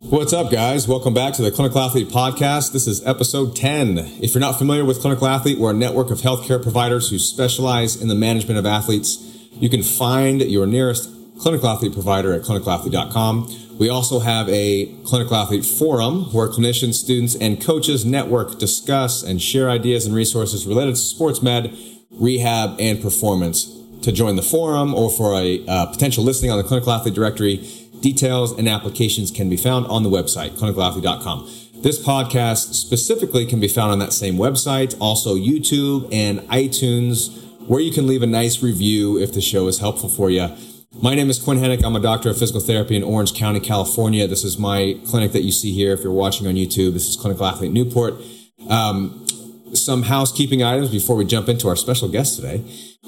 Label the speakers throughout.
Speaker 1: What's up, guys? Welcome back to the Clinical Athlete Podcast. This is episode 10. If you're not familiar with Clinical Athlete, we're a network of healthcare providers who specialize in the management of athletes. You can find your nearest clinical athlete provider at clinicalathlete.com. We also have a clinical athlete forum where clinicians, students, and coaches network, discuss, and share ideas and resources related to sports med, rehab, and performance. To join the forum or for a uh, potential listing on the clinical athlete directory, Details and applications can be found on the website, clinicalathlete.com. This podcast specifically can be found on that same website, also YouTube and iTunes, where you can leave a nice review if the show is helpful for you. My name is Quinn Henoch. I'm a doctor of physical therapy in Orange County, California. This is my clinic that you see here. If you're watching on YouTube, this is Clinical Athlete Newport. Um, some housekeeping items before we jump into our special guest today.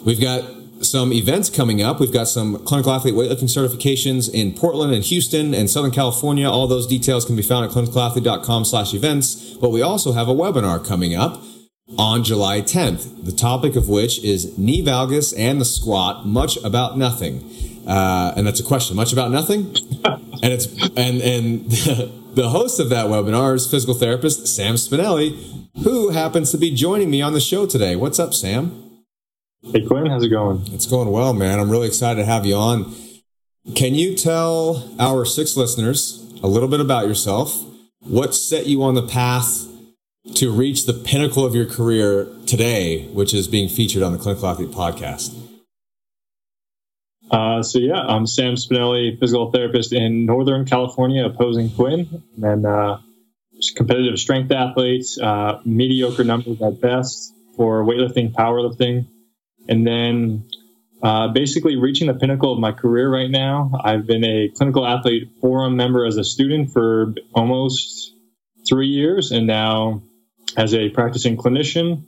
Speaker 1: We've got some events coming up. We've got some clinical athlete weightlifting certifications in Portland and Houston and Southern California. All those details can be found at clinicalathlete.com slash events. But we also have a webinar coming up on July 10th, the topic of which is knee valgus and the squat, much about nothing. Uh, and that's a question, much about nothing? and it's, and, and the host of that webinar is physical therapist Sam Spinelli, who happens to be joining me on the show today. What's up, Sam?
Speaker 2: Hey Quinn, how's it going?
Speaker 1: It's going well, man. I'm really excited to have you on. Can you tell our six listeners a little bit about yourself? What set you on the path to reach the pinnacle of your career today, which is being featured on the Clinical Athlete podcast?
Speaker 2: Uh, so yeah, I'm Sam Spinelli, physical therapist in Northern California, opposing Quinn, and uh, competitive strength athletes, uh, mediocre numbers at best for weightlifting, powerlifting and then uh, basically reaching the pinnacle of my career right now. I've been a clinical athlete forum member as a student for almost three years, and now as a practicing clinician,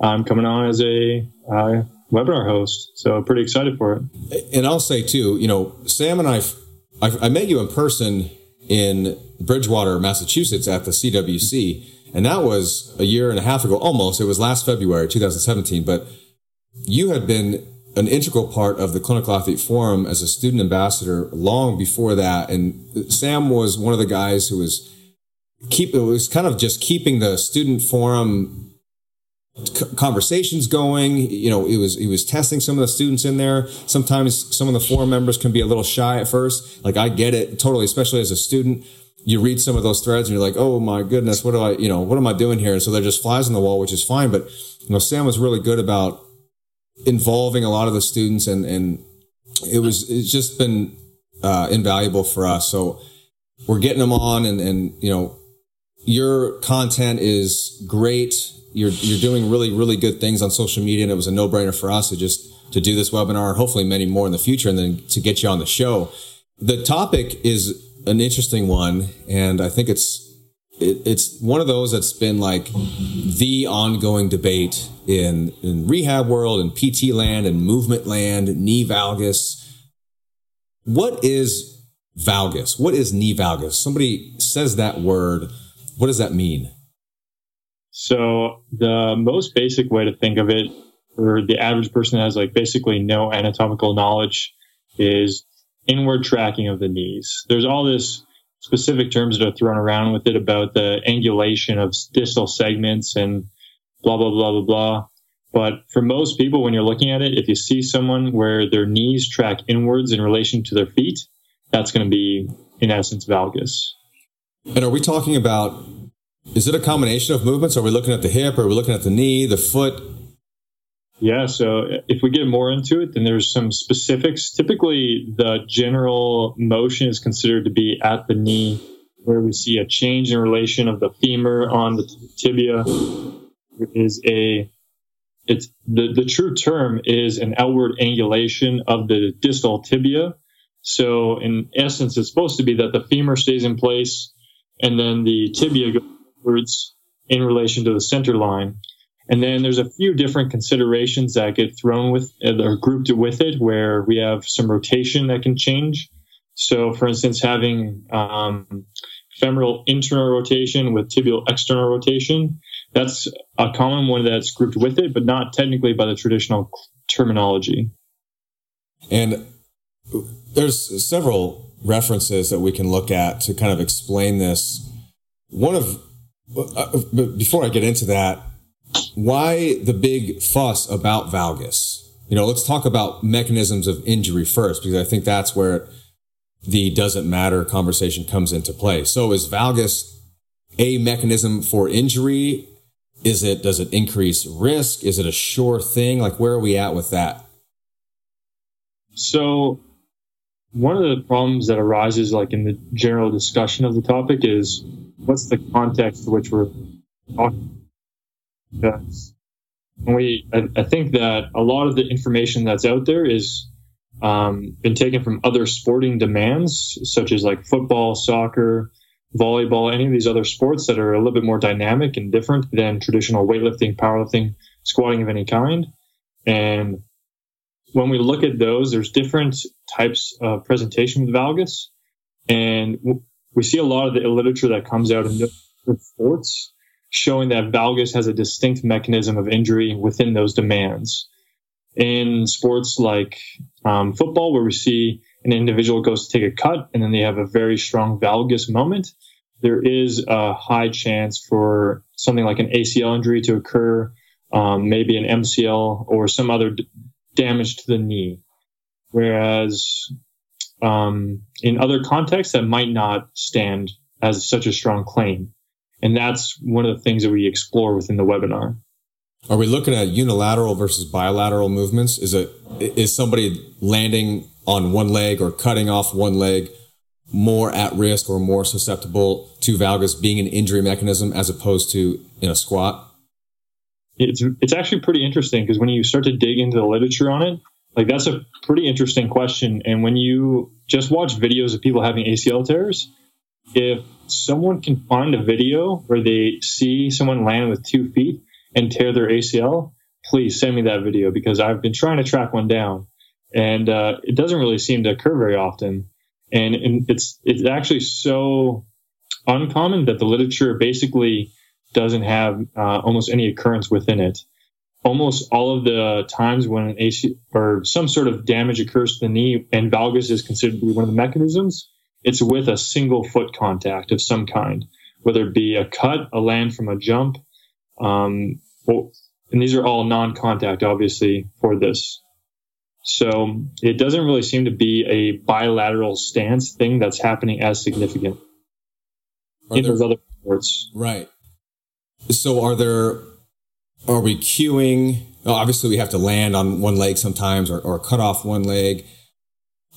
Speaker 2: I'm coming on as a uh, webinar host. So pretty excited for it.
Speaker 1: And I'll say too, you know, Sam and I, I, I met you in person in Bridgewater, Massachusetts, at the CWC, and that was a year and a half ago, almost. It was last February, 2017, but you had been an integral part of the clinical athlete forum as a student ambassador long before that. And Sam was one of the guys who was keep, it was kind of just keeping the student forum conversations going. You know, it was, he was testing some of the students in there. Sometimes some of the forum members can be a little shy at first. Like I get it totally, especially as a student. You read some of those threads and you're like, oh my goodness, what do I, you know, what am I doing here? And so they're just flies on the wall, which is fine. But, you know, Sam was really good about involving a lot of the students and and it was it's just been uh, invaluable for us. So we're getting them on and and you know your content is great. You're you're doing really really good things on social media and it was a no brainer for us to just to do this webinar hopefully many more in the future and then to get you on the show. The topic is an interesting one and I think it's it, it's one of those that's been like the ongoing debate in in rehab world and PT land and movement land, knee valgus. What is valgus? What is knee valgus? Somebody says that word. What does that mean?
Speaker 2: So the most basic way to think of it for the average person has like basically no anatomical knowledge is inward tracking of the knees. There's all this specific terms that are thrown around with it about the angulation of distal segments and blah, blah, blah, blah, blah. But for most people, when you're looking at it, if you see someone where their knees track inwards in relation to their feet, that's going to be, in essence, valgus.
Speaker 1: And are we talking about, is it a combination of movements? Are we looking at the hip? Are we looking at the knee, the foot?
Speaker 2: Yeah, so if we get more into it, then there's some specifics. Typically, the general motion is considered to be at the knee, where we see a change in relation of the femur on the tibia. It is a it's the, the true term is an outward angulation of the distal tibia. So in essence, it's supposed to be that the femur stays in place and then the tibia goes in relation to the center line. And then there's a few different considerations that get thrown with uh, or grouped with it, where we have some rotation that can change. So, for instance, having um, femoral internal rotation with tibial external rotation, that's a common one that's grouped with it, but not technically by the traditional terminology.
Speaker 1: And there's several references that we can look at to kind of explain this. One of, uh, before I get into that, why the big fuss about valgus? You know, let's talk about mechanisms of injury first, because I think that's where the doesn't matter conversation comes into play. So is valgus a mechanism for injury? Is it, does it increase risk? Is it a sure thing? Like, where are we at with that?
Speaker 2: So one of the problems that arises like in the general discussion of the topic is what's the context to which we're talking because we I, I, think that a lot of the information that's out there is um, been taken from other sporting demands such as like football soccer volleyball any of these other sports that are a little bit more dynamic and different than traditional weightlifting powerlifting squatting of any kind. And when we look at those, there's different types of presentation with valgus, and we see a lot of the literature that comes out in the sports showing that valgus has a distinct mechanism of injury within those demands. In sports like um, football, where we see an individual goes to take a cut and then they have a very strong valgus moment, there is a high chance for something like an ACL injury to occur, um, maybe an MCL or some other d- damage to the knee. Whereas um, in other contexts, that might not stand as such a strong claim. And that's one of the things that we explore within the webinar.
Speaker 1: Are we looking at unilateral versus bilateral movements? Is it is somebody landing on one leg or cutting off one leg more at risk or more susceptible to valgus being an injury mechanism as opposed to in a squat?
Speaker 2: it's it's actually pretty interesting because when you start to dig into the literature on it, like that's a pretty interesting question. And when you just watch videos of people having ACL tears, if someone can find a video where they see someone land with two feet and tear their ACL, please send me that video because I've been trying to track one down, and uh, it doesn't really seem to occur very often. And, and it's it's actually so uncommon that the literature basically doesn't have uh, almost any occurrence within it. Almost all of the times when an AC or some sort of damage occurs to the knee and valgus is considered to be one of the mechanisms, it's with a single foot contact of some kind, whether it be a cut, a land from a jump. Um, well, and these are all non contact, obviously, for this. So it doesn't really seem to be a bilateral stance thing that's happening as significant are in there, those other sports.
Speaker 1: Right. So are there, are we cueing? Obviously, we have to land on one leg sometimes or, or cut off one leg.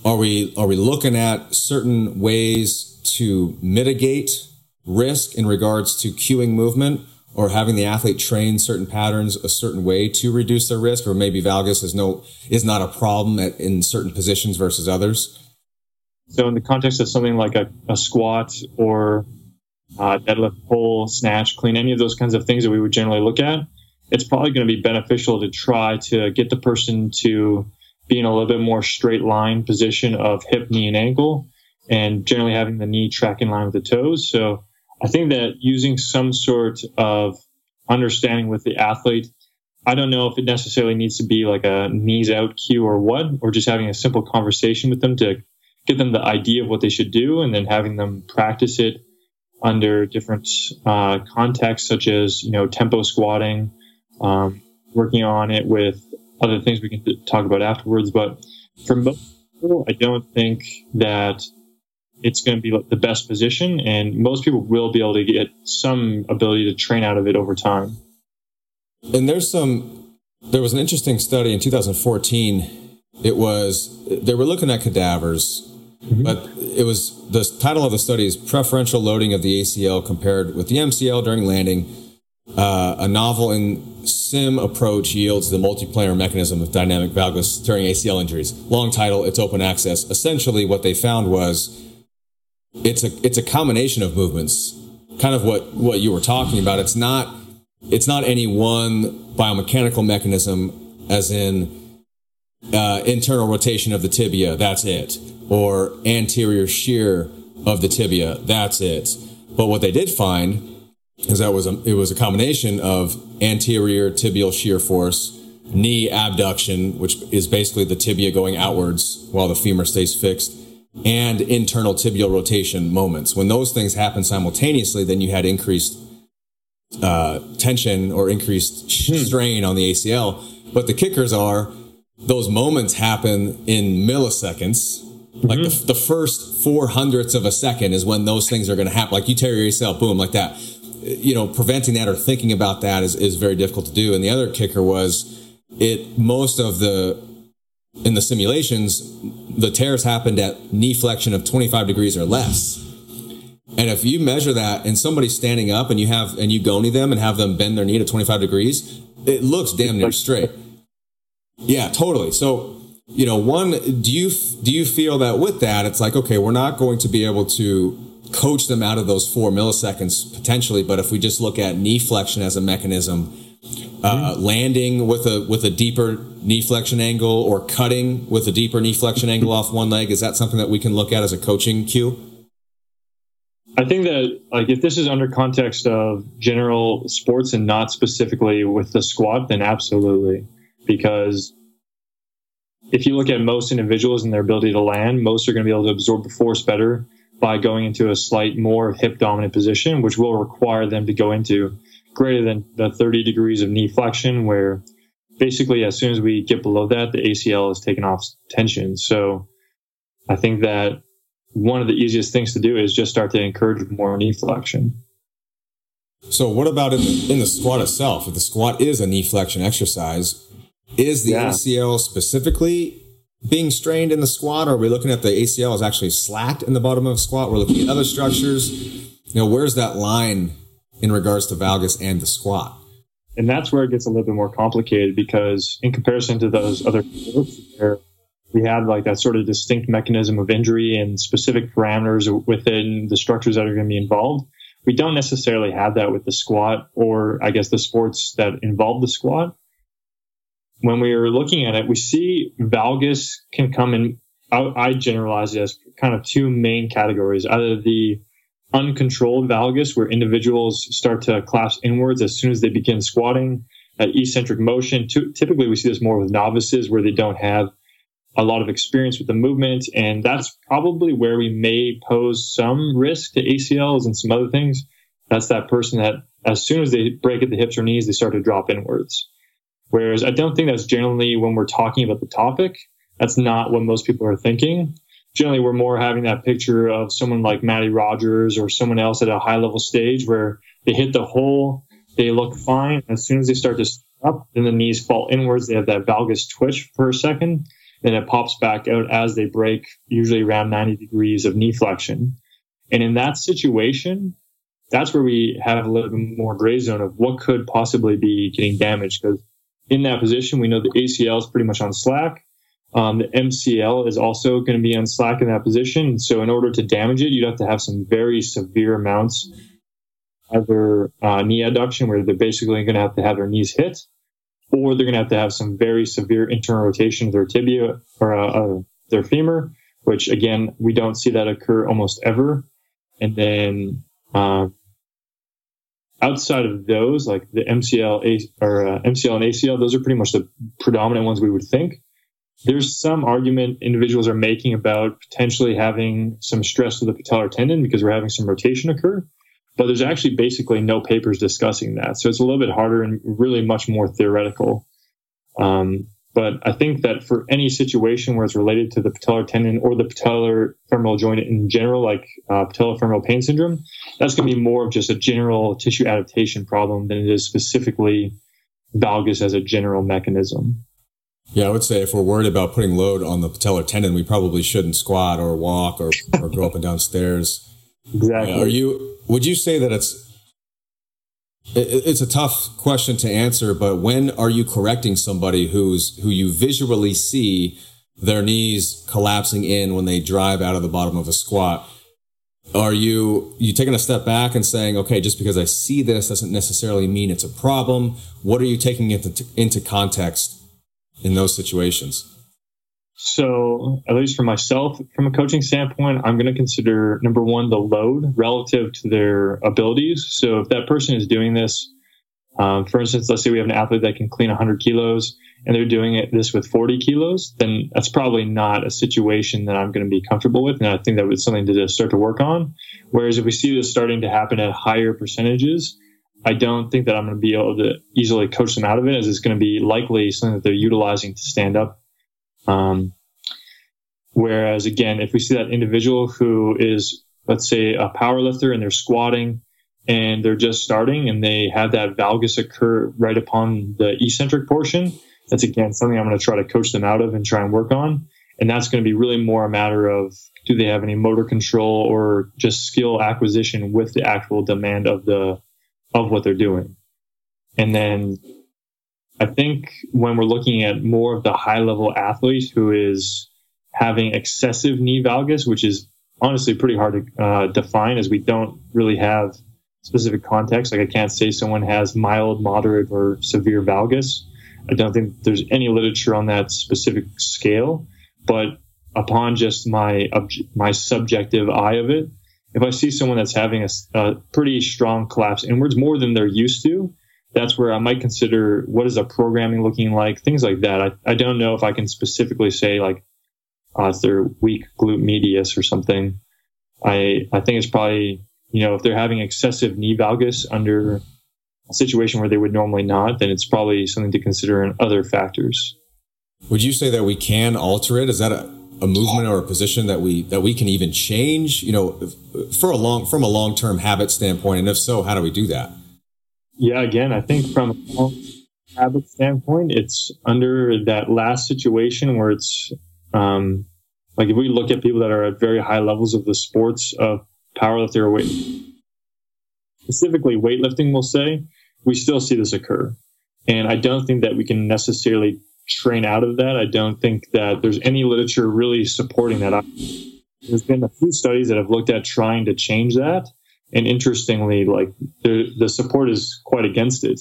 Speaker 1: Are we, are we looking at certain ways to mitigate risk in regards to cueing movement or having the athlete train certain patterns a certain way to reduce their risk? Or maybe valgus is no is not a problem at, in certain positions versus others?
Speaker 2: So in the context of something like a, a squat or uh, deadlift, pull, snatch, clean, any of those kinds of things that we would generally look at, it's probably going to be beneficial to try to get the person to be in a little bit more straight line position of hip, knee, and ankle, and generally having the knee track in line with the toes. So I think that using some sort of understanding with the athlete, I don't know if it necessarily needs to be like a knees out cue or what, or just having a simple conversation with them to get them the idea of what they should do and then having them practice it under different uh, contexts, such as you know tempo squatting, um, working on it with other things we can talk about afterwards. But for most people, I don't think that it's going to be the best position, and most people will be able to get some ability to train out of it over time.
Speaker 1: And there's some. There was an interesting study in 2014. It was they were looking at cadavers Mm-hmm. But it was the title of the study is Preferential Loading of the ACL Compared with the MCL During Landing. Uh, a novel and sim approach yields the multiplanar mechanism of dynamic valgus during ACL injuries. Long title, it's open access. Essentially, what they found was it's a it's a combination of movements, kind of what what you were talking about. It's not it's not any one biomechanical mechanism, as in uh, internal rotation of the tibia. That's it or anterior shear of the tibia. That's it. But what they did find is that was a, it was a combination of anterior tibial shear force, knee abduction, which is basically the tibia going outwards while the femur stays fixed, and internal tibial rotation moments. When those things happen simultaneously, then you had increased uh, tension or increased hmm. strain on the ACL. But the kickers are those moments happen in milliseconds. Mm-hmm. Like the, the, first four hundredths of a second is when those things are going to happen. Like you tear your ACL, boom, like that. You know, preventing that or thinking about that is, is very difficult to do. And the other kicker was it, most of the, in the simulations, the tears happened at knee flexion of 25 degrees or less. And if you measure that and somebody's standing up and you have, and you goni them and have them bend their knee to 25 degrees, it looks damn near straight. Yeah, totally. So, you know, one, do you, do you feel that with that, it's like, okay, we're not going to be able to coach them out of those four milliseconds potentially, but if we just look at knee flexion as a mechanism, uh, mm-hmm. landing with a with a deeper knee flexion angle or cutting with a deeper knee flexion angle off one leg is that something that we can look at as a coaching cue
Speaker 2: i think that like if this is under context of general sports and not specifically with the squat then absolutely because if you look at most individuals and their ability to land most are going to be able to absorb the force better by going into a slight more hip dominant position which will require them to go into greater than the 30 degrees of knee flexion, where basically as soon as we get below that, the ACL is taken off tension. So I think that one of the easiest things to do is just start to encourage more knee flexion.
Speaker 1: So what about in the, in the squat itself? If the squat is a knee flexion exercise, is the yeah. ACL specifically being strained in the squat? Or are we looking at the ACL is actually slacked in the bottom of the squat? We're looking at other structures. You know, where's that line in regards to valgus and the squat.
Speaker 2: And that's where it gets a little bit more complicated because in comparison to those other sports where we had like that sort of distinct mechanism of injury and specific parameters within the structures that are going to be involved, we don't necessarily have that with the squat or I guess the sports that involve the squat. When we are looking at it, we see valgus can come in. I generalize it as kind of two main categories, either the uncontrolled valgus, where individuals start to collapse inwards as soon as they begin squatting. At eccentric motion, typically we see this more with novices where they don't have a lot of experience with the movement, and that's probably where we may pose some risk to ACLs and some other things. That's that person that as soon as they break at the hips or knees, they start to drop inwards. Whereas I don't think that's generally when we're talking about the topic. That's not what most people are thinking generally we're more having that picture of someone like Mattie Rogers or someone else at a high level stage where they hit the hole, they look fine. As soon as they start to up, then the knees fall inwards. They have that valgus twitch for a second, then it pops back out as they break, usually around 90 degrees of knee flexion. And in that situation, that's where we have a little bit more gray zone of what could possibly be getting damaged. Because in that position, we know the ACL is pretty much on slack. Um, the MCL is also going to be on slack in that position. So in order to damage it, you'd have to have some very severe amounts, either uh, knee adduction, where they're basically going to have to have their knees hit, or they're going to have to have some very severe internal rotation of their tibia or uh, uh, their femur, which again, we don't see that occur almost ever. And then uh, outside of those, like the MCL or uh, MCL and ACL, those are pretty much the predominant ones we would think there's some argument individuals are making about potentially having some stress to the patellar tendon because we're having some rotation occur. But there's actually basically no papers discussing that. So it's a little bit harder and really much more theoretical. Um, but I think that for any situation where it's related to the patellar tendon or the patellar femoral joint in general, like uh, patellofemoral pain syndrome, that's going to be more of just a general tissue adaptation problem than it is specifically valgus as a general mechanism.
Speaker 1: Yeah, I would say if we're worried about putting load on the patellar tendon, we probably shouldn't squat or walk or, or go up and down stairs.
Speaker 2: Exactly.
Speaker 1: are you? Would you say that it's it's a tough question to answer, but when are you correcting somebody who's who you visually see their knees collapsing in when they drive out of the bottom of a squat? Are you you taking a step back and saying, okay, just because I see this doesn't necessarily mean it's a problem? What are you taking into into context in those situations?
Speaker 2: So, at least for myself, from a coaching standpoint, I'm going to consider number one, the load relative to their abilities. So, if that person is doing this Um, for instance, let's say we have an athlete that can clean 100 kilos and they're doing it this with 40 kilos, then that's probably not a situation that I'm going to be comfortable with. And I think that was something to start to work on. Whereas if we see this starting to happen at higher percentages, I don't think that I'm going to be able to easily coach them out of it, as it's going to be likely something that they're utilizing to stand up. Um, whereas again, if we see that individual who is, let's say, a power lifter and they're squatting and they're just starting and they have that valgus occur right upon the eccentric portion, that's again something I'm going to try to coach them out of and try and work on. And that's going to be really more a matter of do they have any motor control or just skill acquisition with the actual demand of the of what they're doing. And then I think when we're looking at more of the high level athlete who is having excessive knee valgus, which is honestly pretty hard to uh, define as we don't really have specific context. Like I can't say someone has mild, moderate, or severe valgus. I don't think there's any literature on that specific scale, but upon just my my subjective eye of it, if I see someone that's having a, a, pretty strong collapse inwards, more than they're used to, that's where I might consider what is the programming looking like, things like that. I, I don't know if I can specifically say like uh, it's their weak glute medius or something. I I think it's probably you know if they're having excessive knee valgus under a situation where they would normally not, then it's probably something to consider in other factors.
Speaker 1: Would you say that we can alter it? Is that a a movement or a position that we that we can even change you know for a long from a long term habit standpoint and if so how do we do that
Speaker 2: yeah again i think from a habit standpoint it's under that last situation where it's um, like if we look at people that are at very high levels of the sports of powerlifting or weight specifically weightlifting we'll say we still see this occur and i don't think that we can necessarily train out of that. I don't think that there's any literature really supporting that. There's been a few studies that have looked at trying to change that, and interestingly, like the the support is quite against it.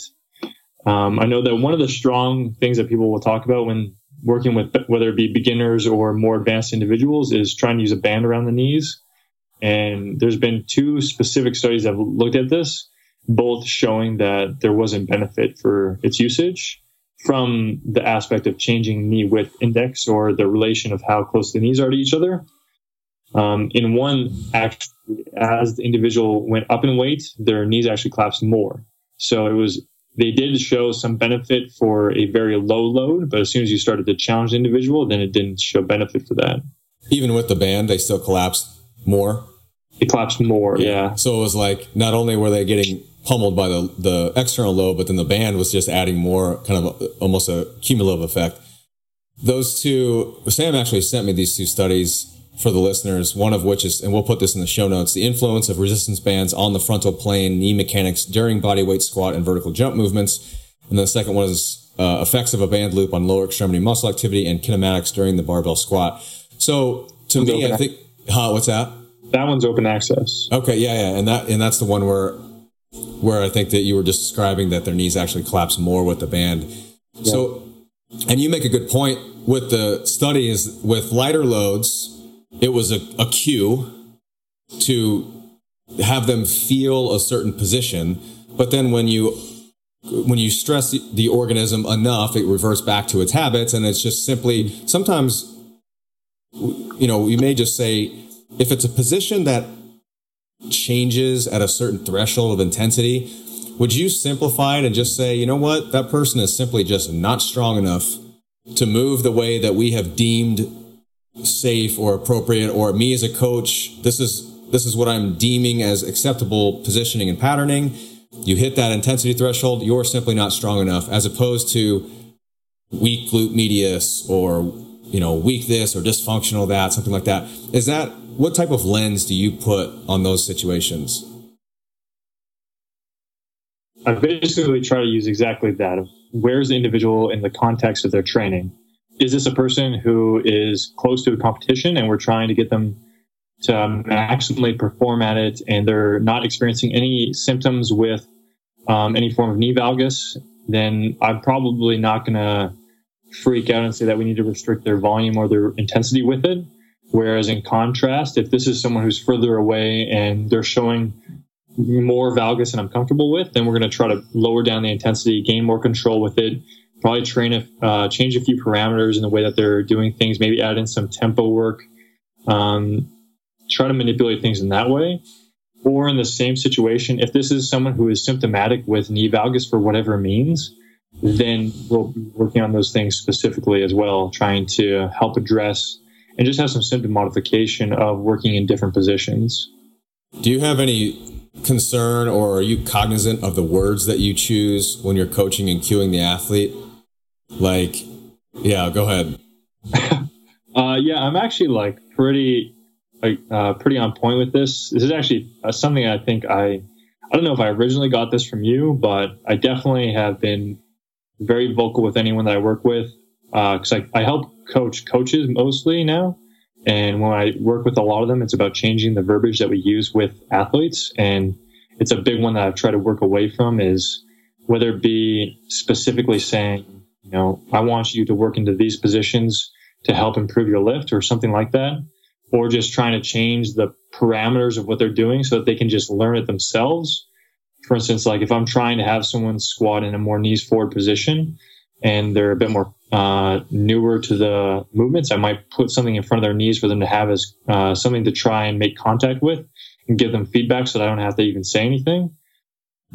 Speaker 2: Um, I know that one of the strong things that people will talk about when working with whether it be beginners or more advanced individuals is trying to use a band around the knees. And there's been two specific studies that have looked at this, both showing that there wasn't benefit for its usage from the aspect of changing knee width index or the relation of how close the knees are to each other. Um, in one, actually, as the individual went up in weight, their knees actually collapsed more. So it was they did show some benefit for a very low load, but as soon as you started to challenge the individual, then it didn't show benefit for that.
Speaker 1: Even with the band, they still collapsed more.
Speaker 2: It collapsed more, yeah. yeah.
Speaker 1: So it was like not only were they getting pummeled by the the external load, but then the band was just adding more, kind of a, almost a cumulative effect. Those two, Sam actually sent me these two studies for the listeners. One of which is, and we'll put this in the show notes, the influence of resistance bands on the frontal plane knee mechanics during body weight squat and vertical jump movements. And then the second one is uh, effects of a band loop on lower extremity muscle activity and kinematics during the barbell squat. So to me, I think, huh, what's that?
Speaker 2: That one's open access.
Speaker 1: Okay, yeah, yeah, and that and that's the one where where I think that you were just describing that their knees actually collapse more with the band. Yeah. So, and you make a good point with the studies with lighter loads. It was a, a cue to have them feel a certain position, but then when you when you stress the, organism enough, it reverts back to its habits, and it's just simply sometimes you know you may just say if it's a position that changes at a certain threshold of intensity, would you simplify it and just say, you know what, that person is simply just not strong enough to move the way that we have deemed safe or appropriate, or me as a coach, this is this is what I'm deeming as acceptable positioning and patterning. You hit that intensity threshold, you're simply not strong enough, as opposed to weak glute medius or you know weak this or dysfunctional that, something like that. Is that what type of lens do you put on those situations?
Speaker 2: I basically try to use exactly that. Where's the individual in the context of their training? Is this a person who is close to a competition and we're trying to get them to maximally perform at it and they're not experiencing any symptoms with um, any form of knee valgus? Then I'm probably not going to freak out and say that we need to restrict their volume or their intensity with it. Whereas in contrast, if this is someone who's further away and they're showing more valgus than I'm comfortable with, then we're going to try to lower down the intensity, gain more control with it, probably train a, uh, change a few parameters in the way that they're doing things, maybe add in some tempo work, um, try to manipulate things in that way. Or in the same situation, if this is someone who is symptomatic with knee valgus for whatever means, then we'll be working on those things specifically as well, trying to help address and just have some symptom modification of working in different positions.
Speaker 1: Do you have any concern or are you cognizant of the words that you choose when you're coaching and cueing the athlete? Like, yeah, go ahead.
Speaker 2: uh, yeah, I'm actually like pretty, like, uh, pretty on point with this. This is actually uh, something I think I, I don't know if I originally got this from you, but I definitely have been very vocal with anyone that I work with because uh, I, I help coach coaches mostly now. And when I work with a lot of them, it's about changing the verbiage that we use with athletes. And it's a big one that I've tried to work away from is whether it be specifically saying, you know, I want you to work into these positions to help improve your lift or something like that, or just trying to change the parameters of what they're doing so that they can just learn it themselves. For instance, like if I'm trying to have someone squat in a more knees forward position and they're a bit more uh, newer to the movements, I might put something in front of their knees for them to have as uh, something to try and make contact with and give them feedback so that I don't have to even say anything.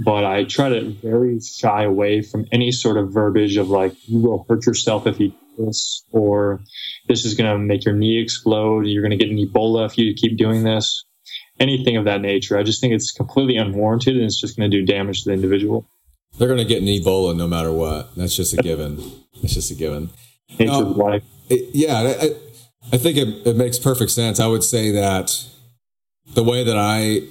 Speaker 2: But I try to very shy away from any sort of verbiage of like, you will hurt yourself if you do this, or this is going to make your knee explode. You're going to get an Ebola if you keep doing this. Anything of that nature. I just think it's completely unwarranted and it's just going to do damage to the individual.
Speaker 1: They're going to get an Ebola no matter what. That's just a given. It's just a given.
Speaker 2: Nature's life.
Speaker 1: It, yeah, I, I think it, it makes perfect sense. I would say that the way that I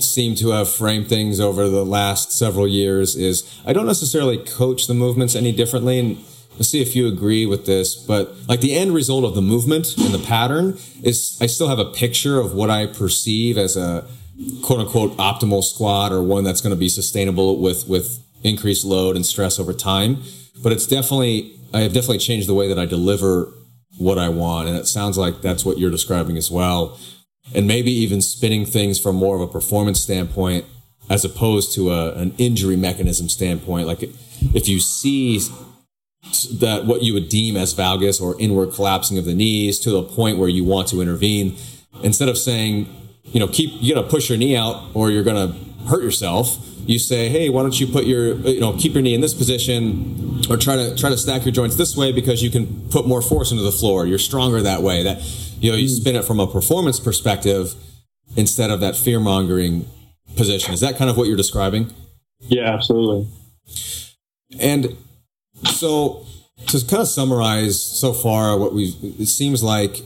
Speaker 1: seem to have framed things over the last several years is I don't necessarily coach the movements any differently. And let's see if you agree with this, but like the end result of the movement and the pattern is I still have a picture of what I perceive as a quote unquote optimal squat or one that's going to be sustainable with with increased load and stress over time. But it's definitely I have definitely changed the way that I deliver what I want, and it sounds like that's what you're describing as well. And maybe even spinning things from more of a performance standpoint as opposed to a, an injury mechanism standpoint. Like if you see that what you would deem as valgus or inward collapsing of the knees to the point where you want to intervene, instead of saying you know, keep you gotta push your knee out or you're gonna hurt yourself. You say, hey, why don't you put your you know keep your knee in this position or try to try to stack your joints this way because you can put more force into the floor. You're stronger that way. That you know you hmm. spin it from a performance perspective instead of that fear mongering position. Is that kind of what you're describing?
Speaker 2: Yeah, absolutely.
Speaker 1: And so to kind of summarize so far what we it seems like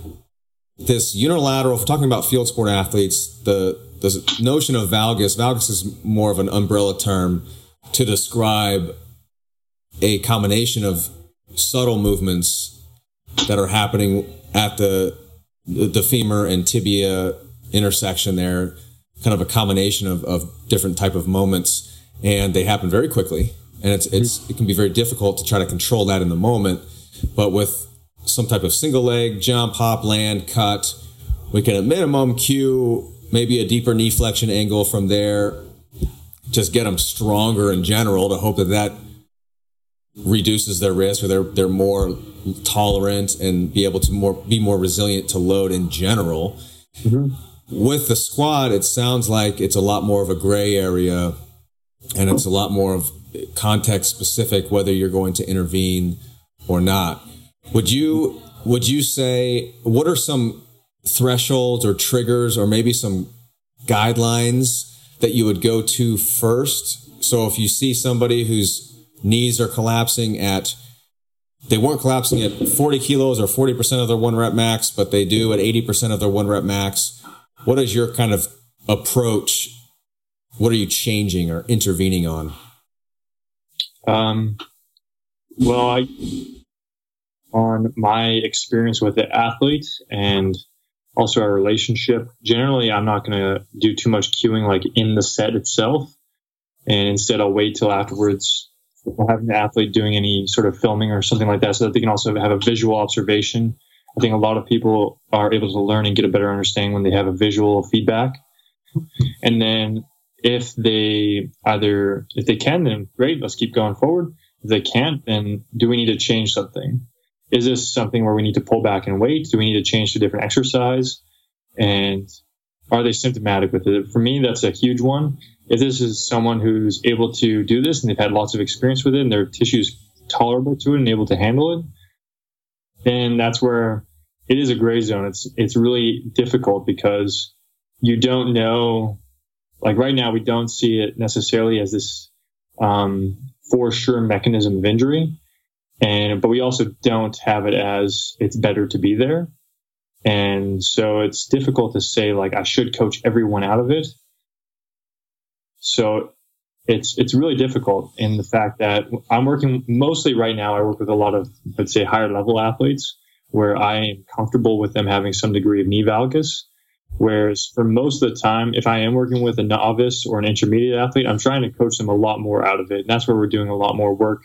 Speaker 1: this unilateral, talking about field sport athletes, the, the notion of valgus, valgus is more of an umbrella term to describe a combination of subtle movements that are happening at the, the femur and tibia intersection there, kind of a combination of, of different type of moments. And they happen very quickly. And it's, it's, it can be very difficult to try to control that in the moment. But with some type of single leg, jump, hop, land, cut. We can at minimum cue maybe a deeper knee flexion angle from there. Just get them stronger in general to hope that that reduces their risk or they're they're more tolerant and be able to more be more resilient to load in general. Mm-hmm. With the squat, it sounds like it's a lot more of a gray area and it's a lot more of context specific whether you're going to intervene or not. Would you would you say what are some thresholds or triggers or maybe some guidelines that you would go to first? So if you see somebody whose knees are collapsing at they weren't collapsing at 40 kilos or 40% of their one rep max, but they do at 80% of their one rep max. What is your kind of approach? What are you changing or intervening on?
Speaker 2: Um, well, I, on my experience with the athlete and also our relationship. Generally, I'm not going to do too much cueing like in the set itself. And instead, I'll wait till afterwards having the athlete doing any sort of filming or something like that so that they can also have a visual observation. I think a lot of people are able to learn and get a better understanding when they have a visual feedback. And then if they either if they can, then great, let's keep going forward. If they can't, then do we need to change something? Is this something where we need to pull back and wait? Do we need to change to different exercise? And are they symptomatic with it? For me, that's a huge one. If this is someone who's able to do this and they've had lots of experience with it and their tissue's tolerable to it and able to handle it, then that's where it is a gray zone. It's it's really difficult because you don't know. Like right now, we don't see it necessarily as this um, for sure mechanism of injury, and but we also don't have it as it's better to be there, and so it's difficult to say like I should coach everyone out of it. So it's it's really difficult in the fact that I'm working mostly right now. I work with a lot of let's say higher level athletes where I am comfortable with them having some degree of knee valgus. Whereas for most of the time, if I am working with a novice or an intermediate athlete, I'm trying to coach them a lot more out of it. And that's where we're doing a lot more work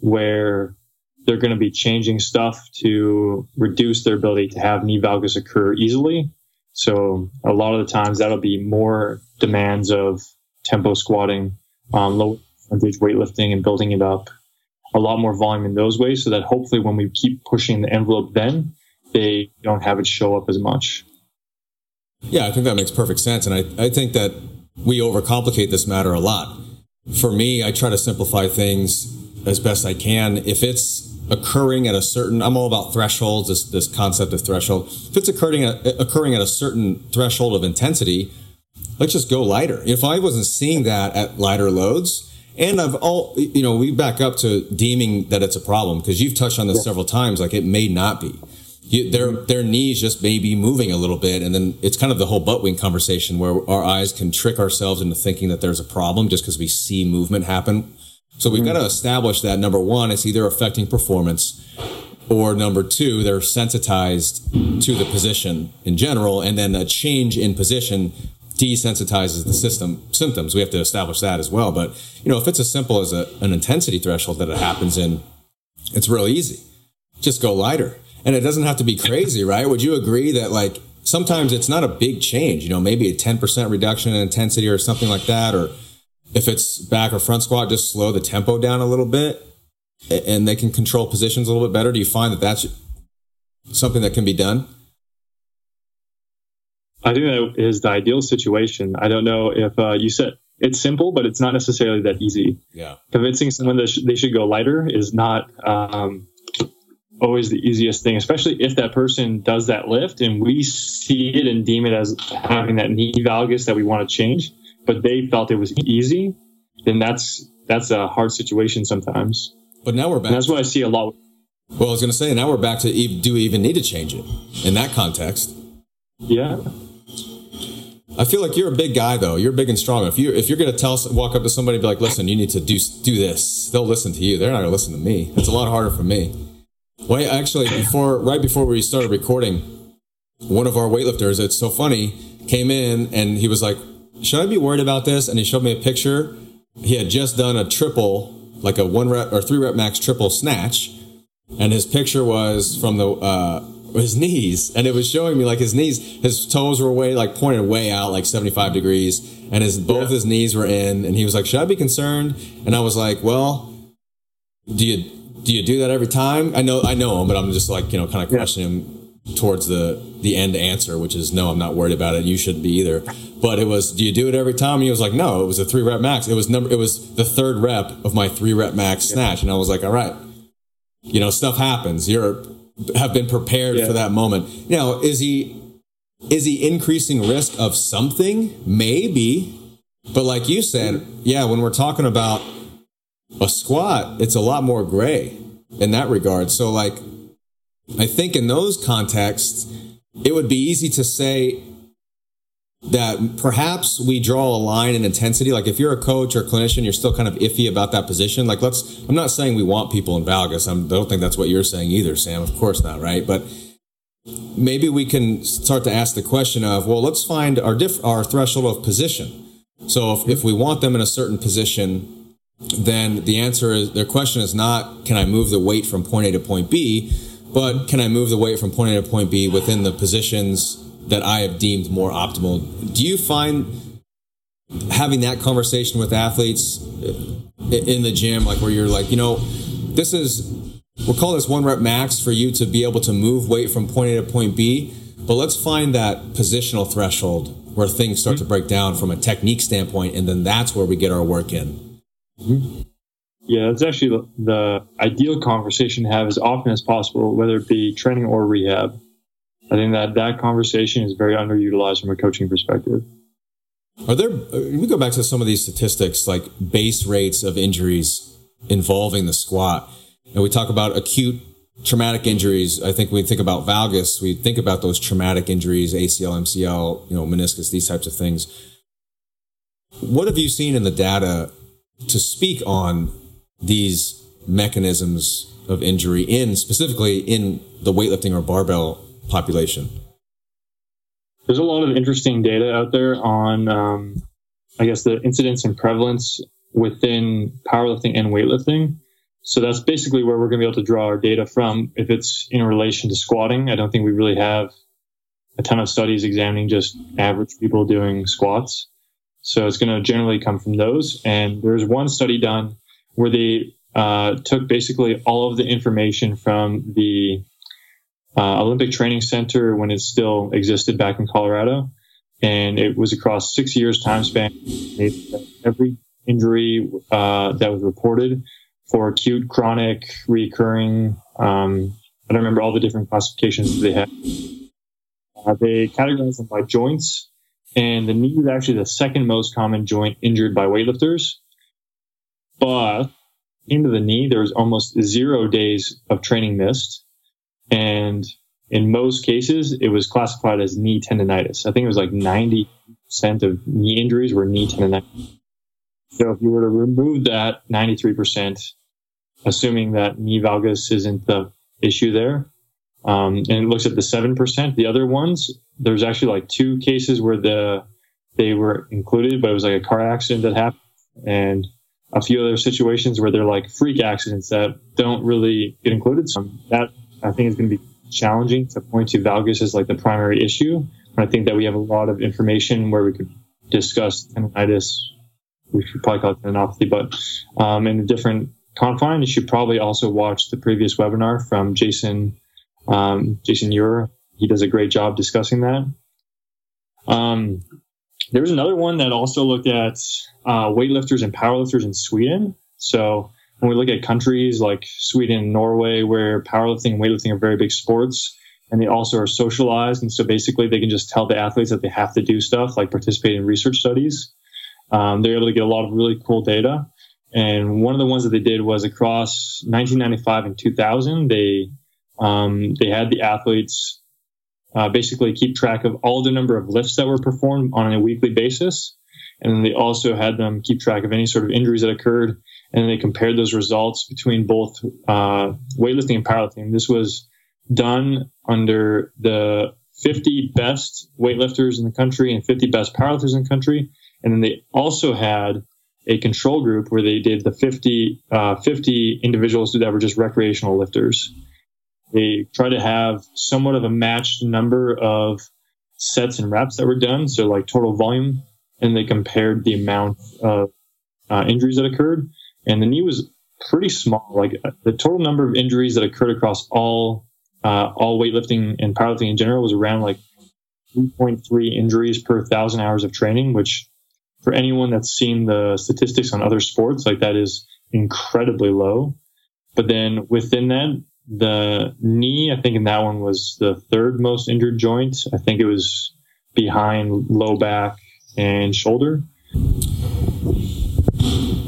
Speaker 2: where they're going to be changing stuff to reduce their ability to have knee valgus occur easily. So a lot of the times that'll be more demands of tempo squatting, um, low percentage weightlifting and building it up a lot more volume in those ways so that hopefully when we keep pushing the envelope then they don't have it show up as much.
Speaker 1: Yeah i think that makes perfect sense. And i, I think that we overcomplicate this matter a lot. For me i try to simplify things as best i can. If it's occurring at a certain i'm all about thresholds this, this concept of threshold. If it's occurring occurring at a certain threshold of intensity let's just go lighter if i wasn't seeing that at lighter loads and I've all, you know, we back up to deeming that it's a problem because you've touched on this yeah. several times. Like it may not be. You, their their knees just may be moving a little bit, and then it's kind of the whole butt wink conversation where our eyes can trick ourselves into thinking that there's a problem just because we see movement happen. So we've mm-hmm. got to establish that number one, it's either affecting performance, or number two, they're sensitized to the position in general, and then a change in position desensitizes the system symptoms. We have to establish that as well. But you know, if it's as simple as a, an intensity threshold that it happens in, it's real easy. Just go lighter, and it doesn't have to be crazy, right? Would you agree that like sometimes it's not a big change? You know, maybe a ten percent reduction in intensity or something like that, or if it's back or front squat, just slow the tempo down a little bit, and they can control positions a little bit better. Do you find that that's something that can be done?
Speaker 2: I think that is the ideal situation. I don't know if uh, you said it's simple, but it's not necessarily that easy.
Speaker 1: Yeah.
Speaker 2: Convincing someone that sh- they should go lighter is not um, always the easiest thing, especially if that person does that lift and we see it and deem it as having that knee valgus that we want to change, but they felt it was easy, then that's that's a hard situation sometimes.
Speaker 1: But now we're back.
Speaker 2: And that's what I see a lot.
Speaker 1: Well, I was going to say now we're back to do we even need to change it in that context?
Speaker 2: Yeah.
Speaker 1: I feel like you're a big guy though. You're big and strong. If you if you're gonna tell walk up to somebody and be like, listen, you need to do do this, they'll listen to you. They're not gonna listen to me. It's a lot harder for me. Wait, actually, before right before we started recording, one of our weightlifters, it's so funny, came in and he was like, "Should I be worried about this?" And he showed me a picture. He had just done a triple, like a one rep or three rep max triple snatch, and his picture was from the. Uh, his knees and it was showing me like his knees his toes were way like pointed way out like 75 degrees and his both yeah. his knees were in and he was like should i be concerned? And i was like well do you do you do that every time? I know i know him but i'm just like you know kind of questioning him towards the the end answer which is no i'm not worried about it. You shouldn't be either. But it was do you do it every time? And he was like no it was a three rep max. It was number it was the third rep of my three rep max snatch. And i was like all right. You know stuff happens. You're have been prepared yeah. for that moment. Now, is he is he increasing risk of something? Maybe. But like you said, yeah, when we're talking about a squat, it's a lot more gray in that regard. So like I think in those contexts, it would be easy to say that perhaps we draw a line in intensity. Like if you're a coach or clinician, you're still kind of iffy about that position. Like let's, I'm not saying we want people in valgus. I do not think that's what you're saying either, Sam. Of course not, right? But maybe we can start to ask the question of, well, let's find our diff, our threshold of position. So if, if we want them in a certain position, then the answer is their question is not, can I move the weight from point A to point B? But can I move the weight from point A to point B within the positions that I have deemed more optimal. Do you find having that conversation with athletes in the gym, like where you're like, you know, this is we'll call this one rep max for you to be able to move weight from point A to point B. But let's find that positional threshold where things start mm-hmm. to break down from a technique standpoint, and then that's where we get our work in.
Speaker 2: Mm-hmm. Yeah, it's actually the ideal conversation to have as often as possible, whether it be training or rehab. I think that that conversation is very underutilized from a coaching perspective.
Speaker 1: Are there, we go back to some of these statistics like base rates of injuries involving the squat. And we talk about acute traumatic injuries. I think we think about valgus, we think about those traumatic injuries, ACL, MCL, you know, meniscus, these types of things. What have you seen in the data to speak on these mechanisms of injury in specifically in the weightlifting or barbell population?
Speaker 2: There's a lot of interesting data out there on, um, I guess, the incidence and prevalence within powerlifting and weightlifting. So that's basically where we're going to be able to draw our data from. If it's in relation to squatting, I don't think we really have a ton of studies examining just average people doing squats. So it's going to generally come from those. And there's one study done where they uh, took basically all of the information from the uh, Olympic Training Center when it still existed back in Colorado. And it was across six years time span. Every injury uh, that was reported for acute, chronic, recurring. Um, I don't remember all the different classifications they had. Uh, they categorized them by joints, and the knee is actually the second most common joint injured by weightlifters. But into the knee, there was almost zero days of training missed. And in most cases, it was classified as knee tendonitis. I think it was like 90% of knee injuries were knee tendonitis. So if you were to remove that 93%, assuming that knee valgus isn't the issue there, um, and it looks at the 7%, the other ones, there's actually like two cases where the they were included, but it was like a car accident that happened. And a few other situations where they're like freak accidents that don't really get included. So that I think it's going to be challenging to point to valgus as like the primary issue. And I think that we have a lot of information where we could discuss tendonitis. We should probably call it tendinopathy, but um, in a different confine, you should probably also watch the previous webinar from Jason um, Jason Ure. He does a great job discussing that. Um, there was another one that also looked at uh, weightlifters and powerlifters in Sweden. So when we look at countries like Sweden and Norway, where powerlifting and weightlifting are very big sports, and they also are socialized, and so basically they can just tell the athletes that they have to do stuff like participate in research studies. Um, they're able to get a lot of really cool data. And one of the ones that they did was across 1995 and 2000, they um, they had the athletes uh, basically keep track of all the number of lifts that were performed on a weekly basis. And they also had them keep track of any sort of injuries that occurred. And they compared those results between both uh, weightlifting and powerlifting. This was done under the 50 best weightlifters in the country and 50 best powerlifters in the country. And then they also had a control group where they did the 50, uh, 50 individuals that were just recreational lifters. They tried to have somewhat of a matched number of sets and reps that were done, so like total volume, and they compared the amount of uh, injuries that occurred. And the knee was pretty small. Like uh, the total number of injuries that occurred across all uh, all weightlifting and powerlifting in general was around like 3.3 injuries per thousand hours of training, which for anyone that's seen the statistics on other sports, like that is incredibly low. But then within that, the knee, I think in that one was the third most injured joint. I think it was behind low back and shoulder.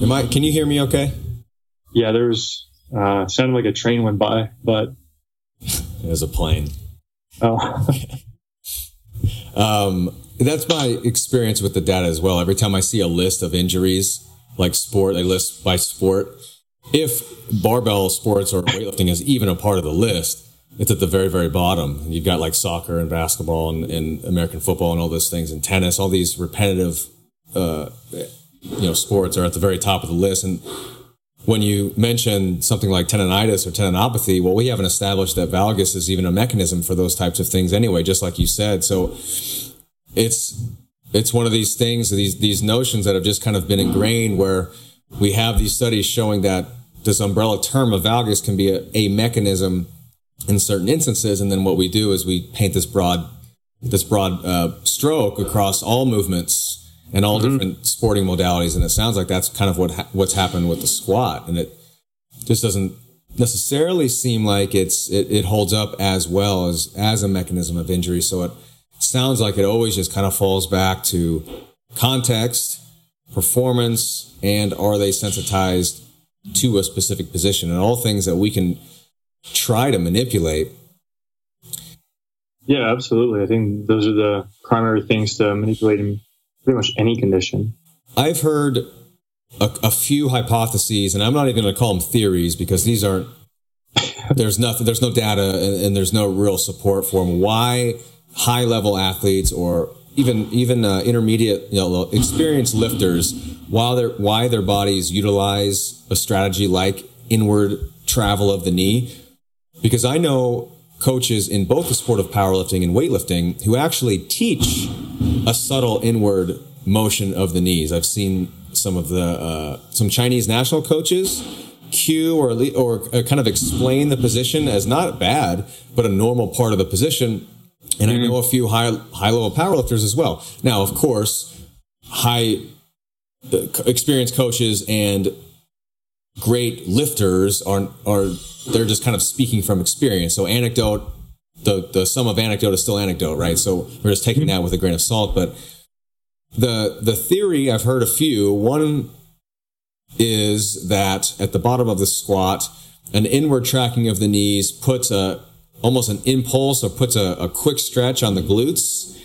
Speaker 1: Am I? Can you hear me? Okay.
Speaker 2: Yeah, there's uh, sounded like a train went by, but
Speaker 1: it was a plane.
Speaker 2: Oh.
Speaker 1: um, that's my experience with the data as well. Every time I see a list of injuries, like sport, they list by sport if barbell sports or weightlifting is even a part of the list, it's at the very, very bottom. You've got like soccer and basketball and, and American football and all those things and tennis, all these repetitive, uh, you know, sports are at the very top of the list. And when you mention something like tendonitis or tendinopathy, well, we haven't established that valgus is even a mechanism for those types of things anyway, just like you said. So it's it's one of these things, these these notions that have just kind of been ingrained where we have these studies showing that this umbrella term of valgus can be a, a mechanism in certain instances, and then what we do is we paint this broad this broad uh, stroke across all movements and all mm-hmm. different sporting modalities, and it sounds like that's kind of what ha- what's happened with the squat, and it just doesn't necessarily seem like it's it, it holds up as well as as a mechanism of injury. So it sounds like it always just kind of falls back to context, performance, and are they sensitized to a specific position, and all things that we can try to manipulate.
Speaker 2: Yeah, absolutely. I think those are the primary things to manipulate in pretty much any condition.
Speaker 1: I've heard a, a few hypotheses, and I'm not even going to call them theories because these aren't. there's nothing. There's no data, and, and, there's no real support for them. Why high level athletes or even even uh, intermediate, you know, experienced lifters, while their why their bodies utilize a strategy like inward travel of the knee, because I know coaches in both the sport of powerlifting and weightlifting who actually teach a subtle inward motion of the knees. I've seen some of the uh, some Chinese national coaches cue or or uh, kind of explain the position as not bad, but a normal part of the position. And mm-hmm. I know a few high high level powerlifters as well. Now, of course, high uh, experienced coaches and great lifters are are they're just kind of speaking from experience. So anecdote, the the sum of anecdote is still anecdote, right? So we're just taking that with a grain of salt. But the the theory I've heard a few. One is that at the bottom of the squat, an inward tracking of the knees puts a almost an impulse or puts a, a quick stretch on the glutes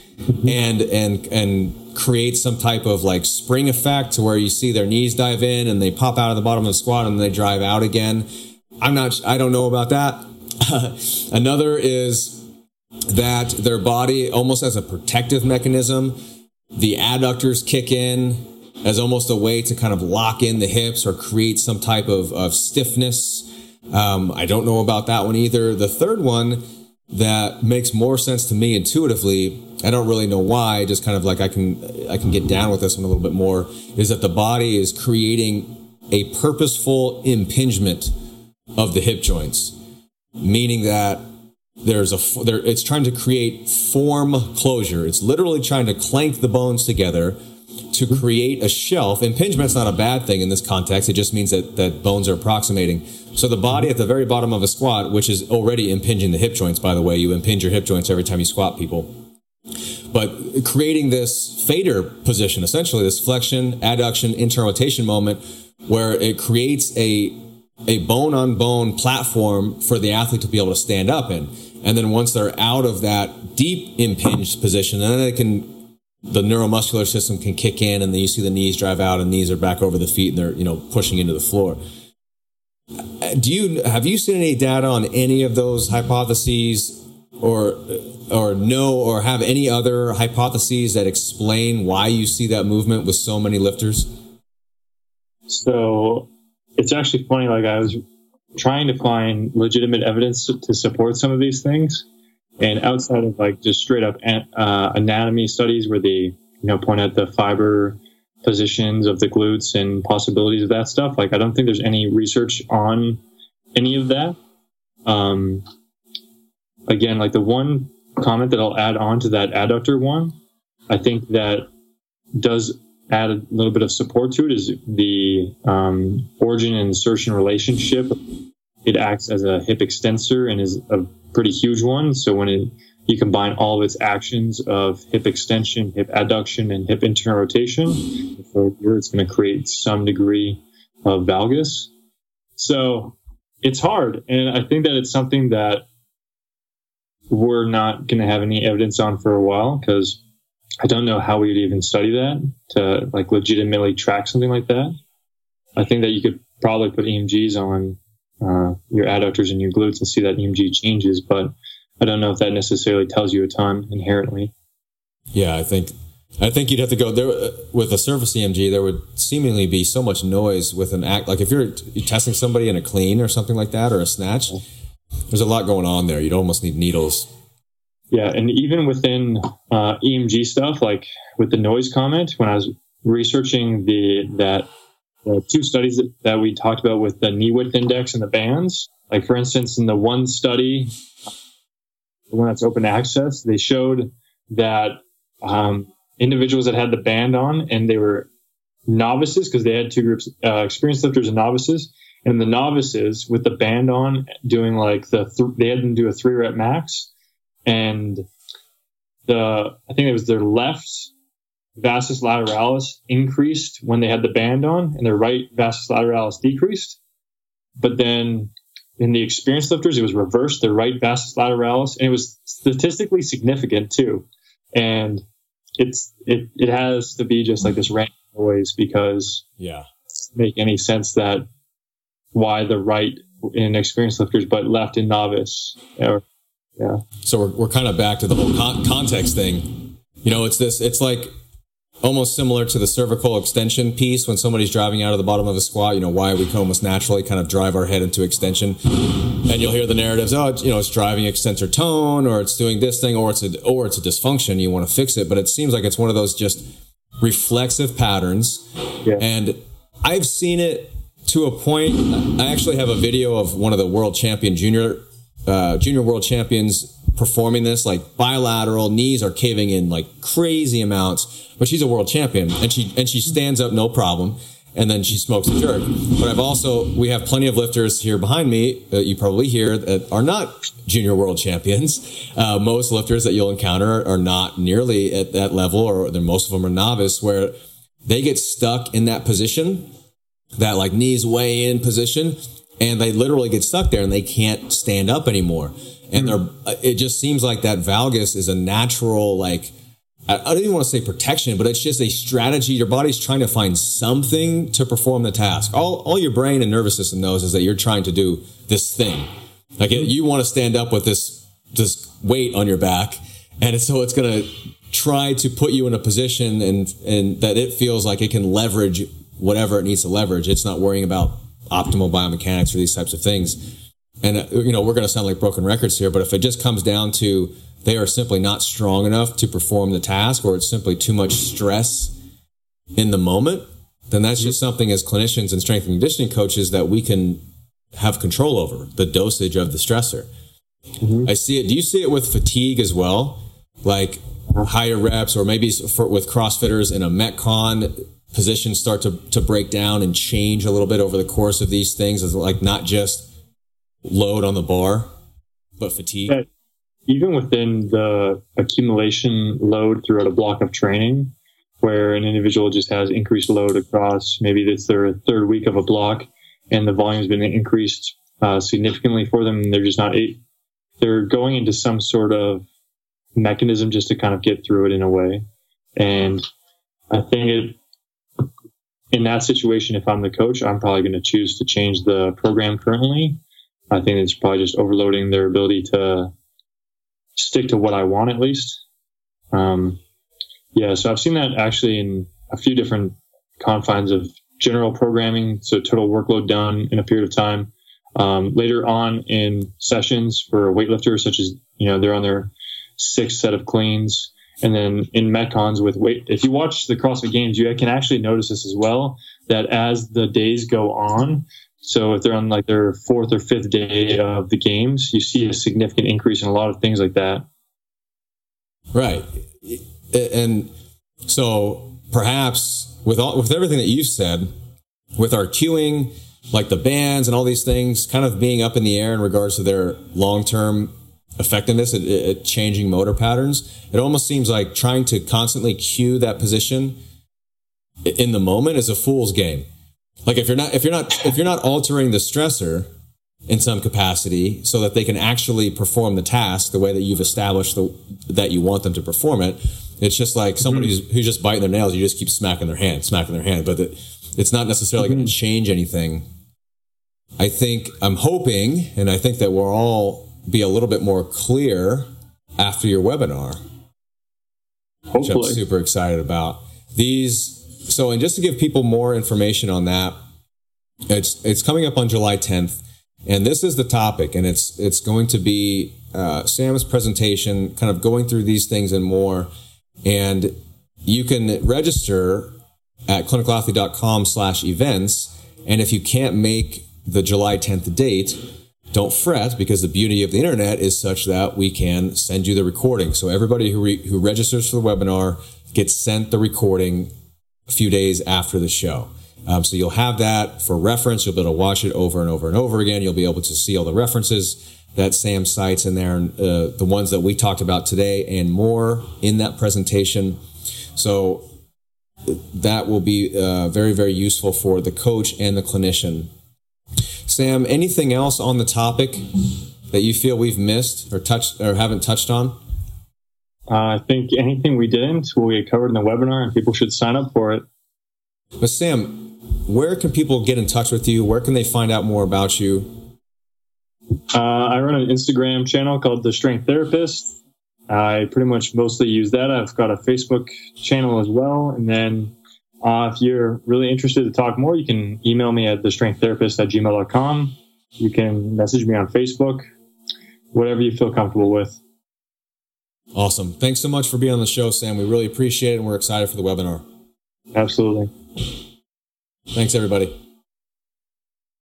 Speaker 1: and and and create some type of like spring effect to where you see their knees dive in and they pop out of the bottom of the squat and they drive out again. I'm not I don't know about that. Another is that their body almost as a protective mechanism, the adductors kick in as almost a way to kind of lock in the hips or create some type of, of stiffness. Um, I don't know about that one either. The third one that makes more sense to me intuitively I don't really know why, just kind of like I can I can get down with this one a little bit more, is that the body is creating a purposeful impingement of the hip joints, meaning that there's a there it's trying to create form closure. It's literally trying to clank the bones together to mm-hmm. create a shelf. Impingement's not a bad thing in this context. It just means that that bones are approximating. So the body mm-hmm. at the very bottom of a squat, which is already impinging the hip joints, by the way, you impinge your hip joints every time you squat people but creating this FADIR position, essentially this flexion, adduction, internal rotation moment where it creates a, a bone on bone platform for the athlete to be able to stand up in. And then once they're out of that deep impinged position, then they can, the neuromuscular system can kick in and then you see the knees drive out and knees are back over the feet and they're, you know, pushing into the floor. Do you, have you seen any data on any of those hypotheses or or know or have any other hypotheses that explain why you see that movement with so many lifters?
Speaker 2: So it's actually funny. Like I was trying to find legitimate evidence to support some of these things, and outside of like just straight up uh, anatomy studies where they you know point out the fiber positions of the glutes and possibilities of that stuff. Like I don't think there's any research on any of that. Um, again, like the one comment that I'll add on to that adductor one, I think that does add a little bit of support to it is the um, origin and insertion relationship. It acts as a hip extensor and is a pretty huge one. So when it, you combine all of its actions of hip extension, hip adduction, and hip internal rotation, it's going to create some degree of valgus. So it's hard. And I think that it's something that we're not going to have any evidence on for a while because I don't know how we would even study that to like legitimately track something like that. I think that you could probably put EMGs on uh, your adductors and your glutes and see that EMG changes, but I don't know if that necessarily tells you a ton inherently.
Speaker 1: Yeah, I think I think you'd have to go there with a surface EMG. There would seemingly be so much noise with an act. Like if you're testing somebody in a clean or something like that, or a snatch, there's a lot going on there. You'd almost need needles.
Speaker 2: Yeah, and even within uh, EMG stuff, like with the noise comment, when I was researching the that two studies that, that we talked about with the knee width index and the bands, like for instance, in the one study, the one that's open access, they showed that um, individuals that had the band on and they were novices because they had two groups, uh, experienced lifters and novices. And the novices with the band on doing like the, th- they had them do a three rep max and the, I think it was their left vastus lateralis increased when they had the band on and their right vastus lateralis decreased. But then in the experienced lifters, it was reversed, their right vastus lateralis, and it was statistically significant too. And it's it it has to be just like this random noise because
Speaker 1: yeah,
Speaker 2: make any sense that why the right in experienced lifters but left in novice or yeah.
Speaker 1: So we're we're kind of back to the whole con- context thing. You know, it's this. It's like almost similar to the cervical extension piece when somebody's driving out of the bottom of a squat you know why we can almost naturally kind of drive our head into extension and you'll hear the narratives oh you know it's driving extensor tone or it's doing this thing or it's a or it's a dysfunction you want to fix it but it seems like it's one of those just reflexive patterns yeah. and i've seen it to a point i actually have a video of one of the world champion junior uh, junior world champions performing this like bilateral knees are caving in like crazy amounts but she's a world champion and she and she stands up no problem and then she smokes a jerk. But i've also we have plenty of lifters here behind me that you probably hear that are not junior world champions. Uh, most lifters that you'll encounter are not nearly at that level or most of them are novice where they get stuck in that position that like knees way in position and they literally get stuck there and they can't stand up anymore and hmm. they're uh, it just seems like that valgus is a natural like I don't even want to say protection, but it's just a strategy. Your body's trying to find something to perform the task. All, all your brain and nervous system knows is that you're trying to do this thing. Like it, you want to stand up with this, this weight on your back. And so it's going to try to put you in a position and, and that it feels like it can leverage whatever it needs to leverage. It's not worrying about optimal biomechanics or these types of things. And uh, you know we're going to sound like broken records here but if it just comes down to they are simply not strong enough to perform the task or it's simply too much stress in the moment then that's just something as clinicians and strength and conditioning coaches that we can have control over the dosage of the stressor. Mm-hmm. i see it. Do you see it with fatigue as well? Like higher reps or maybe for, with crossfitters in a metcon positions start to, to break down and change a little bit over the course of these things as like not just load on the bar, but fatigue. But
Speaker 2: even within the accumulation load throughout a block of training, where an individual just has increased load across maybe it's their third week of a block and the volume's been increased uh, significantly for them, they're just not, they're going into some sort of mechanism just to kind of get through it in a way. And I think it, in that situation, if I'm the coach, I'm probably going to choose to change the program currently I think it's probably just overloading their ability to stick to what I want at least. Um, yeah, so I've seen that actually in a few different confines of general programming, so total workload done in a period of time. Um, later on in sessions for weightlifters, such as you know they're on their sixth set of cleans, and then in metcons with weight. If you watch the CrossFit Games, you can actually notice this as well. That as the days go on, so if they're on like their fourth or fifth day of the games, you see a significant increase in a lot of things like that.
Speaker 1: Right. And so perhaps with all, with everything that you've said, with our queuing, like the bands and all these things kind of being up in the air in regards to their long-term effectiveness at, at changing motor patterns, it almost seems like trying to constantly cue that position in the moment is a fool's game like if you're not if you're not if you're not altering the stressor in some capacity so that they can actually perform the task the way that you've established the, that you want them to perform it it's just like somebody mm-hmm. who's, who's, just biting their nails you just keep smacking their hand smacking their hand but it, it's not necessarily mm-hmm. going to change anything i think i'm hoping and i think that we're all be a little bit more clear after your webinar Hopefully. which i'm super excited about these so, and just to give people more information on that, it's it's coming up on July 10th, and this is the topic, and it's it's going to be uh, Sam's presentation, kind of going through these things and more. And you can register at clinicalathlete.com slash events. And if you can't make the July 10th date, don't fret because the beauty of the internet is such that we can send you the recording. So everybody who, re- who registers for the webinar gets sent the recording a few days after the show. Um, so you'll have that for reference. You'll be able to watch it over and over and over again. You'll be able to see all the references that Sam cites in there, and uh, the ones that we talked about today, and more in that presentation. So that will be uh, very, very useful for the coach and the clinician. Sam, anything else on the topic that you feel we've missed or touched or haven't touched on?
Speaker 2: Uh, I think anything we didn't will get covered in the webinar, and people should sign up for it.
Speaker 1: But Sam, where can people get in touch with you? Where can they find out more about you?
Speaker 2: Uh, I run an Instagram channel called The Strength Therapist. I pretty much mostly use that. I've got a Facebook channel as well. And then uh, if you're really interested to talk more, you can email me at thestrengththerapist at gmail.com. You can message me on Facebook, whatever you feel comfortable with.
Speaker 1: Awesome. Thanks so much for being on the show, Sam. We really appreciate it and we're excited for the webinar.
Speaker 2: Absolutely.
Speaker 1: Thanks, everybody.